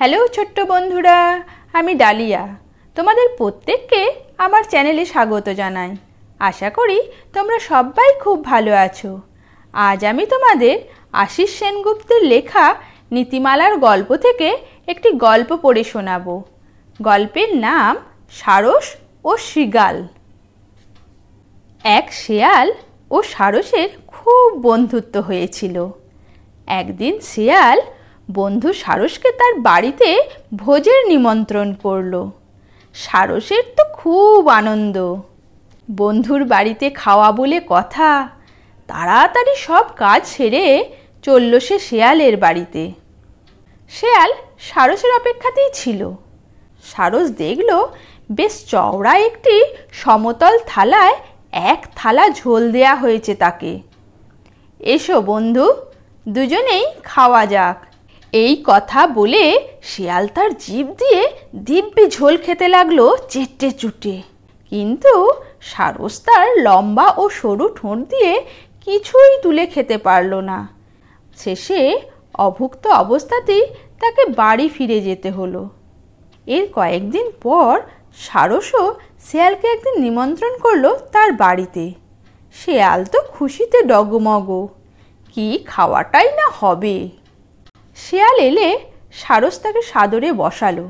Hello ছোট্ট বন্ধুরা, আমি ডালিয়া। তোমাদের প্রত্যেককে আমার চ্যানেলে স্বাগত জানাই। আশা করি তোমরা সবাই খুব ভালো আছো। আজ আমি তোমাদের আশিস সেনগুপ্তের লেখা নীতিমালার গল্প থেকে একটি গল্প পড়ে শোনাবো। গল্পের নাম সারস ও শৃগাল। এক শেয়াল ও সারসের খুব বন্ধুত্ব হয়েছিল। একদিন শেয়াল বন্ধু সারসকে তার বাড়িতে ভোজের নিমন্ত্রণ করল। সারসের তো খুব আনন্দ। বন্ধুর বাড়িতে খাওয়া বলে কথা, তাড়াতাড়ি সব কাজ সেরে চলল সে শেয়ালের বাড়িতে। শেয়াল সারসের অপেক্ষাতেই ছিল। সারস দেখল বেশ চওড়া একটি সমতল থালায় এক থালা ঝোল দেয়া হয়েছে তাকে। এসো বন্ধু, দুজনেই খাওয়া যাক। এই কথা বলে শিয়াল তার জিভ দিয়ে দিব্যি ঝোল খেতে লাগল চেটে চুটে। কিন্তু সারস তার লম্বা ও সরু ঠোঁট দিয়ে কিছুই তুলে খেতে পারল না। শেষে অভুক্ত অবস্থাতেই তাকে বাড়ি ফিরে যেতে হলো। এর কয়েকদিন পর সারসও শেয়ালকে একদিন নিমন্ত্রণ করল তার বাড়িতে। শেয়াল তো খুশিতে ডগমগ, কি খাওয়াটাই না হবে? শেয়াল এলে সারস তাকে সাদরে বসালো।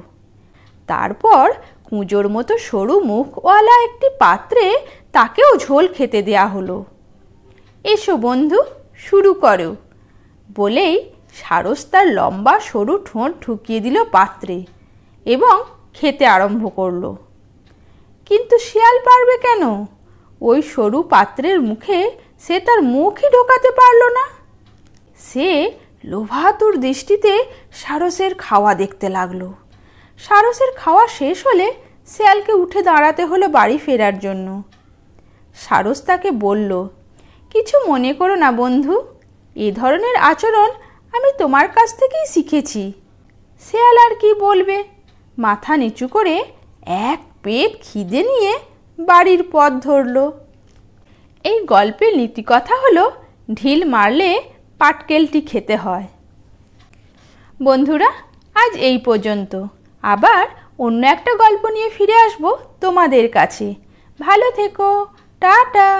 তারপর কুঁজোর মতো সরু মুখওয়ালা একটি পাত্রে তাকেও ঝোল খেতে দেয়া হলো। এসো বন্ধু, শুরু করো। বলেই সারস তার লম্বা সরু ঠোঁট ঢুকিয়ে দিল পাত্রে এবং খেতে আরম্ভ করল। কিন্তু শিয়াল পারবে কেন? ওই সরু পাত্রের মুখে সে তার মুখই ঢোকাতে পারল না। সে লোভাতুর দৃষ্টিতে সারসের খাওয়া দেখতে লাগল। সারসের খাওয়া শেষ হলে শেয়ালকে উঠে দাঁড়াতে হলো বাড়ি ফেরার জন্য। সারস তাকে বলল, কিছু মনে করো না বন্ধু, এ ধরনের আচরণ আমি তোমার কাছ থেকেই শিখেছি। শেয়াল আর কি বলবে? মাথা নিচু করে এক পেট খিদে নিয়ে বাড়ির পথ ধরল। এই গল্পের নীতিকথা হলো, ঢিল মারলে পাটকেলটি খেতে হয়। বন্ধুরা, আজ এই পর্যন্ত। আবার অন্য একটা গল্প নিয়ে ফিরে আসব তোমাদের কাছে। ভালো থেকো, টাটা।